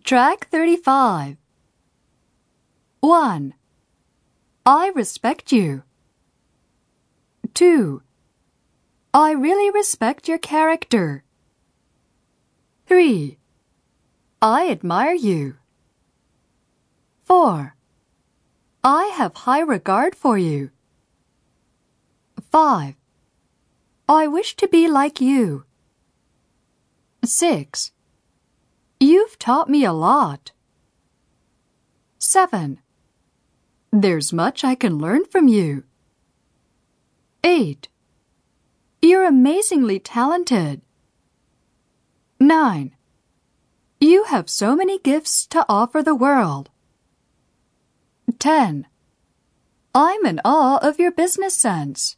Track 35. 1. I respect you. 2. I really respect your character. 3. I admire you. 4. I have high regard for you. 5. I wish to be like you. 6. You've taught me a lot. 7. There's much I can learn from you. 8. You're amazingly talented. 9. You have so many gifts to offer the world. 10. I'm in awe of your business sense.